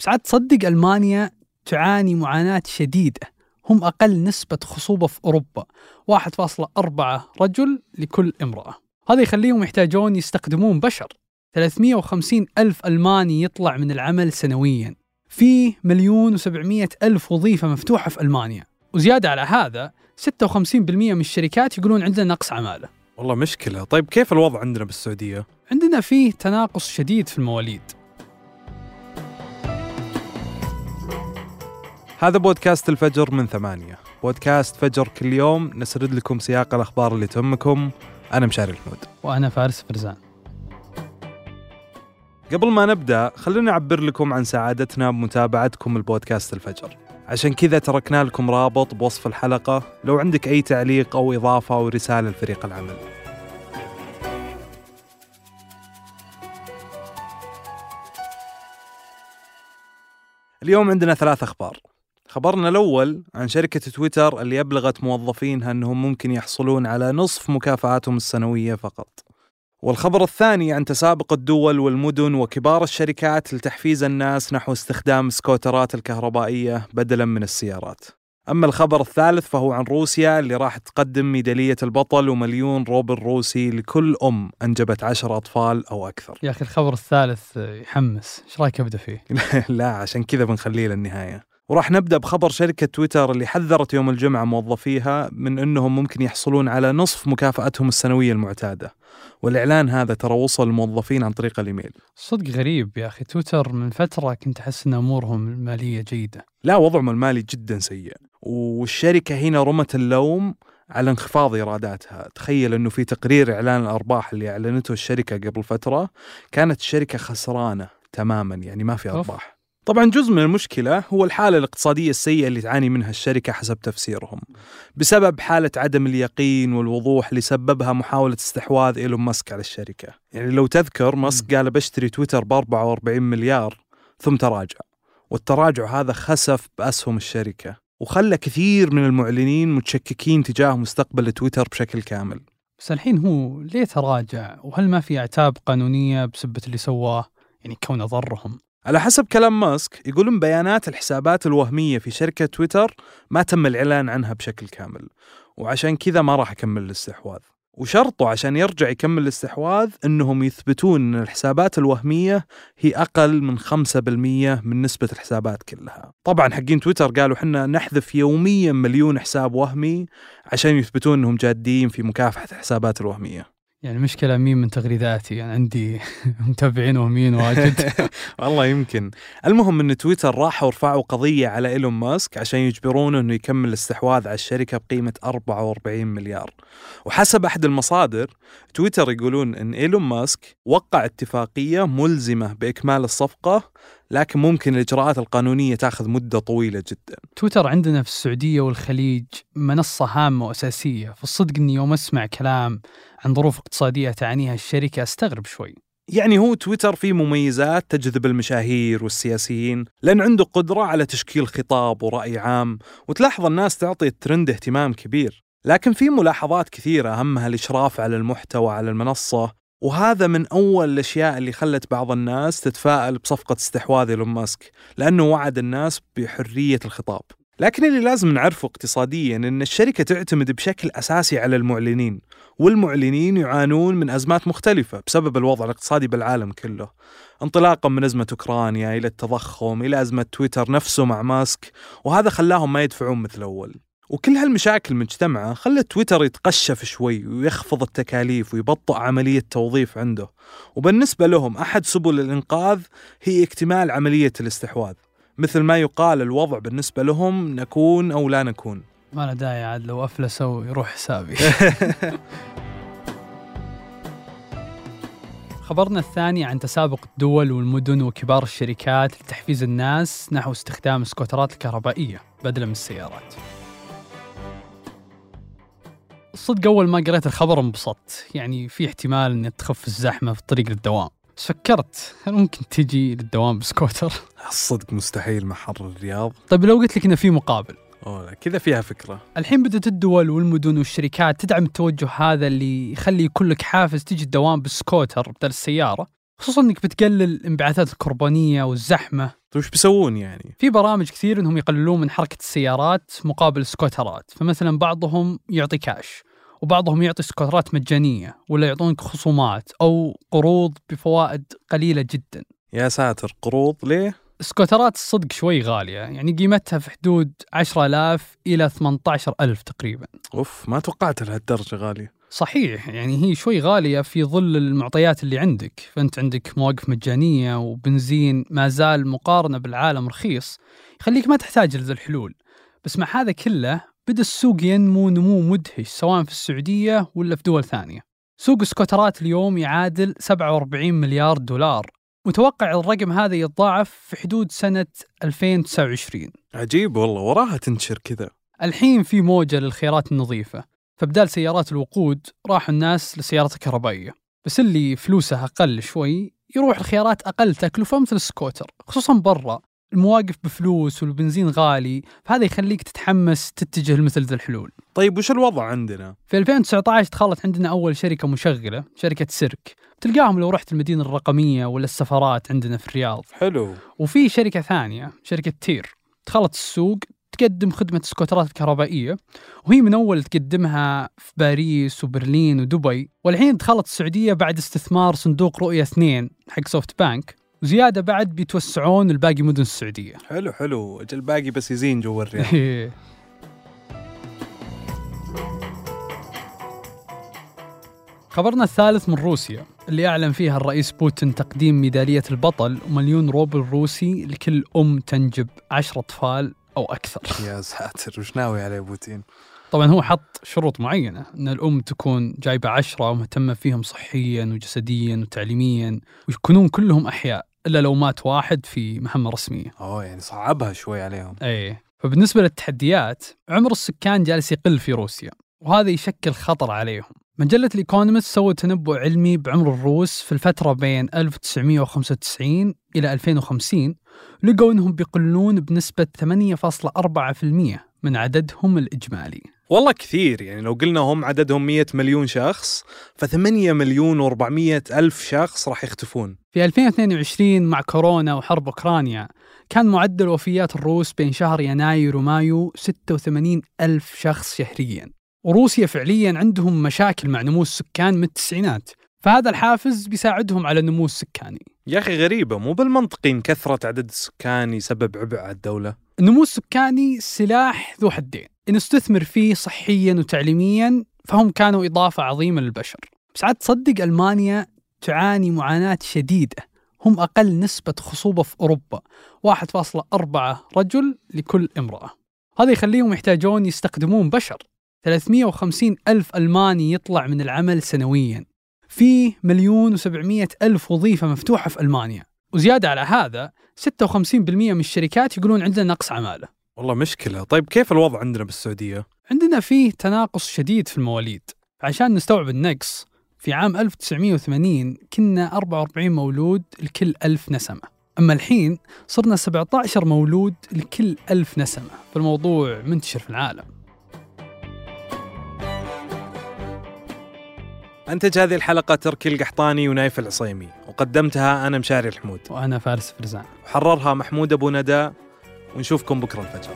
بس عاد تصدق ألمانيا تعاني معاناة شديدة. هم أقل نسبة خصوبة في أوروبا. 1.4 رجل لكل امرأة. هذا يخليهم يحتاجون يستخدمون بشر. 350 ألف ألماني يطلع من العمل سنويا. في مليون و700 ألف وظيفة مفتوحة في ألمانيا. وزيادة على هذا 56% من الشركات يقولون عندنا نقص عمالة. والله مشكلة. طيب كيف الوضع عندنا بالسعودية؟ عندنا فيه تناقص شديد في المواليد. هذا بودكاست الفجر من ثمانية. بودكاست فجر كل يوم نسرد لكم سياق الأخبار اللي تهمكم. أنا مشاري الحمود وأنا فارس فرزان. قبل ما نبدأ خلونا نعبر لكم عن سعادتنا بمتابعتكم البودكاست الفجر. عشان كذا تركنا لكم رابط بوصف الحلقة لو عندك أي تعليق أو إضافة أو رسالة لفريق العمل. اليوم عندنا ثلاث أخبار. خبرنا الأول عن شركة تويتر اللي أبلغت موظفينها أنهم ممكن يحصلون على نصف مكافآتهم السنوية فقط. والخبر الثاني عن تسابق الدول والمدن وكبار الشركات لتحفيز الناس نحو استخدام السكوترات الكهربائية بدلا من السيارات. أما الخبر الثالث فهو عن روسيا اللي راح تقدم ميدالية البطل ومليون روبل روسي لكل أم أنجبت عشر أطفال أو أكثر. يا أخي الخبر الثالث يحمس. إيش رأيك أبدأ فيه؟ لا عشان كذا بنخليه للنهاية. وراح نبدأ بخبر شركة تويتر اللي حذرت يوم الجمعة موظفيها من إنهم ممكن يحصلون على نصف مكافأتهم السنوية المعتادة. والإعلان هذا ترى وصل للموظفين عن طريق الإيميل. صدق غريب يا أخي. تويتر من فترة كنت أحس إن أمورهم المالية جيدة. لا وضعهم المالي جدا سيء. والشركة هنا رمت اللوم على انخفاض إيراداتها، تخيل إنه في تقرير إعلان الأرباح اللي أعلنته الشركة قبل فترة كانت الشركة خسرانة تماما يعني ما في أرباح. طبعا جزء من المشكلة هو الحالة الاقتصادية السيئة اللي تعاني منها الشركة حسب تفسيرهم. بسبب حالة عدم اليقين والوضوح اللي سببها محاولة استحواذ إيلون ماسك على الشركة. يعني لو تذكر ماسك قال بشتري تويتر ب 44 مليار ثم تراجع. والتراجع هذا خسف بأسهم الشركة وخلى كثير من المعلنين متشككين تجاه مستقبل تويتر بشكل كامل. بس الحين هو ليه تراجع؟ وهل ما في عتاب قانونية بسبة اللي سواه؟ يعني كونه ضرهم. على حسب كلام ماسك يقولون بيانات الحسابات الوهمية في شركة تويتر ما تم الإعلان عنها بشكل كامل وعشان كذا ما راح يكمل الاستحواذ وشرطه عشان يرجع يكمل الاستحواذ إنهم يثبتون إن الحسابات الوهمية هي أقل من 5% من نسبة الحسابات كلها. طبعا حقين تويتر قالوا حنا نحذف يوميا مليون حساب وهمي عشان يثبتون إنهم جادين في مكافحة الحسابات الوهمية. يعني مشكلة مين من تغريداتي يعني عندي متابعين وهميين واجد. والله يمكن. المهم إن تويتر راحوا ورفعوا قضية على إيلون ماسك عشان يجبرونه إنه يكمل الاستحواذ على الشركة بقيمة 44 مليار. وحسب أحد المصادر تويتر يقولون إن إيلون ماسك وقع اتفاقية ملزمة بإكمال الصفقة لكن ممكن الإجراءات القانونية تأخذ مدة طويلة جدا. تويتر عندنا في السعودية والخليج منصة هامة وأساسية، فالصدق إني يوم أسمع كلام عن ظروف اقتصادية تعنيها الشركة أستغرب شوي. يعني هو تويتر فيه مميزات تجذب المشاهير والسياسيين لأن عنده قدرة على تشكيل خطاب ورأي عام وتلاحظ الناس تعطي الترند اهتمام كبير لكن في ملاحظات كثيرة أهمها الإشراف على المحتوى على المنصة وهذا من أول الأشياء اللي خلت بعض الناس تتفائل بصفقة استحواذ إيلون ماسك لأنه وعد الناس بحرية الخطاب لكن اللي لازم نعرفه اقتصاديا إن الشركة تعتمد بشكل أساسي على المعلنين، والمعلنين يعانون من أزمات مختلفة بسبب الوضع الاقتصادي بالعالم كله. انطلاقا من أزمة أوكرانيا إلى التضخم إلى أزمة تويتر نفسه مع ماسك، وهذا خلاهم ما يدفعون مثل أول. وكل هالمشاكل المجتمعة خلت تويتر يتقشف شوي ويخفض التكاليف ويبطئ عملية توظيف عنده. وبالنسبة لهم أحد سبل الإنقاذ هي اكتمال عملية الاستحواذ. مثل ما يقال الوضع بالنسبة لهم نكون أو لا نكون. ما له داعي عاد لو أفلسوا يروح حسابي. خبرنا الثاني عن تسابق الدول والمدن وكبار الشركات لتحفيز الناس نحو استخدام السكوترات الكهربائية بدلا من السيارات. الصدق أول ما قريت الخبر انبسطت. يعني في احتمال أن تخف الزحمة في الطريق للدوام. بس فكرت هل ممكن تجي للدوام بسكوتر؟ الصدق مستحيل مع حر الرياض. طيب لو قلت لك إنه في مقابل. أوه كذا فيها فكرة. الحين بدأت الدول والمدن والشركات تدعم التوجه هذا اللي يخلي يكون لك حافز تجي الدوام بالسكوتر بدل السيارة. خصوصا إنك بتقلل الانبعاثات الكربونية والزحمة. طيب وش بيسوون يعني؟ في برامج كثير إنهم يقللون من حركة السيارات مقابل سكوترات فمثلا بعضهم يعطي كاش وبعضهم يعطي سكوترات مجانية ولا يعطونك خصومات أو قروض بفوائد قليلة جدا يا ساتر قروض ليه؟ السكوترات الصدق شوي غالية يعني قيمتها في حدود 10000 إلى 18000 تقريبا أوف ما توقعت لهالدرجة غالية صحيح يعني هي شوي غالية في ظل المعطيات اللي عندك. فأنت عندك مواقف مجانية وبنزين ما زال مقارنة بالعالم رخيص يخليك ما تحتاج لذا الحلول. بس مع هذا كله بدأ السوق ينمو نمو مدهش سواء في السعودية ولا في دول ثانية. سوق السكوترات اليوم يعادل 47 مليار دولار. متوقع الرقم هذا يتضاعف في حدود سنة 2029 عجيب والله وراها تنتشر كذا. الحين في موجة للخيارات النظيفة. فبدال سيارات الوقود راحوا الناس للسيارات الكهربائية. بس اللي فلوسه أقل شوي يروح لخيارات أقل تكلفة مثل السكوتر خصوصا برا. المواقف بفلوس والبنزين غالي فهذا يخليك تتحمس تتجه لمثل ذا الحلول. طيب وش الوضع عندنا؟ في 2019 دخلت عندنا أول شركة مشغلة شركة سيرك. تلقاهم لو رحت المدينة الرقمية ولا السفارات عندنا في الرياض. حلو. وفي شركة ثانية شركة تير. دخلت السوق تقدم خدمة السكوترات الكهربائية وهي من أول تقدمها في باريس وبرلين ودبي والحين دخلت السعودية بعد استثمار صندوق رؤية اثنين حق سوفت بانك وزيادة بعد بيتوسعون الباقي مدن السعودية. حلو حلو. أجل باقي بس يزين جوا الرياض خبرنا الثالث من روسيا اللي أعلن فيها الرئيس بوتين تقديم ميدالية البطل ومليون روبل روسي لكل أم تنجب عشر أطفال أو أكثر. يا ساتر وش ناوي عليه بوتين؟ طبعا هو حط شروط معينة أن الأم تكون جايبة عشرة ومهتمة فيهم صحيا وجسديا وتعليميا ويكونون كلهم أحياء إلا لو مات واحد في مهمة رسمية. أوه يعني صعبها شوي عليهم. أي فبالنسبة للتحديات عمر السكان جالس يقل في روسيا وهذا يشكل خطر عليهم. مجلة الإيكونومست سوت تنبؤ علمي بعمر الروس في الفترة بين 1995 إلى 2050 لقوا أنهم بيقلون بنسبة 8.4% من عددهم الإجمالي. والله كثير يعني لو قلنا هم عددهم 100 مليون شخص ف8 مليون و400 ألف شخص راح يختفون. في 2022 مع كورونا وحرب أوكرانيا كان معدل وفيات الروس بين شهر يناير ومايو 86 ألف شخص شهريا. وروسيا فعليا عندهم مشاكل مع نمو السكان من التسعينات فهذا الحافز بيساعدهم على النمو السكاني. يا أخي غريبة مو بالمنطقي إن كثرة عدد السكان يسبب عبء على الدولة؟ النمو السكاني سلاح ذو حدين إن استثمر فيه صحيا وتعليميا فهم كانوا إضافة عظيمة للبشر. بس عاد تصدق ألمانيا تعاني معاناة شديدة هم أقل نسبة خصوبة في أوروبا 1.4 رجل لكل امرأة. هذا يخليهم يحتاجون يستخدمون بشر. 350 ألف ألماني يطلع من العمل سنويا. في مليون و700 ألف وظيفة مفتوحة في ألمانيا. وزيادة على هذا 56% من الشركات يقولون عندنا نقص عمالة والله مشكلة. طيب كيف الوضع عندنا بالسعودية؟ عندنا فيه تناقص شديد في المواليد. عشان نستوعب النقص في عام 1980 كنا 44 مولود لكل ألف نسمة. أما الحين صرنا 17 مولود لكل ألف نسمة. فالموضوع منتشر في العالم. أنتج هذه الحلقة تركي القحطاني ونايف العصيمي وقدمتها أنا مشاري الحمود. وأنا فارس فرزان. وحررها محمود أبو ندى ونشوفكم بكرة الفجر.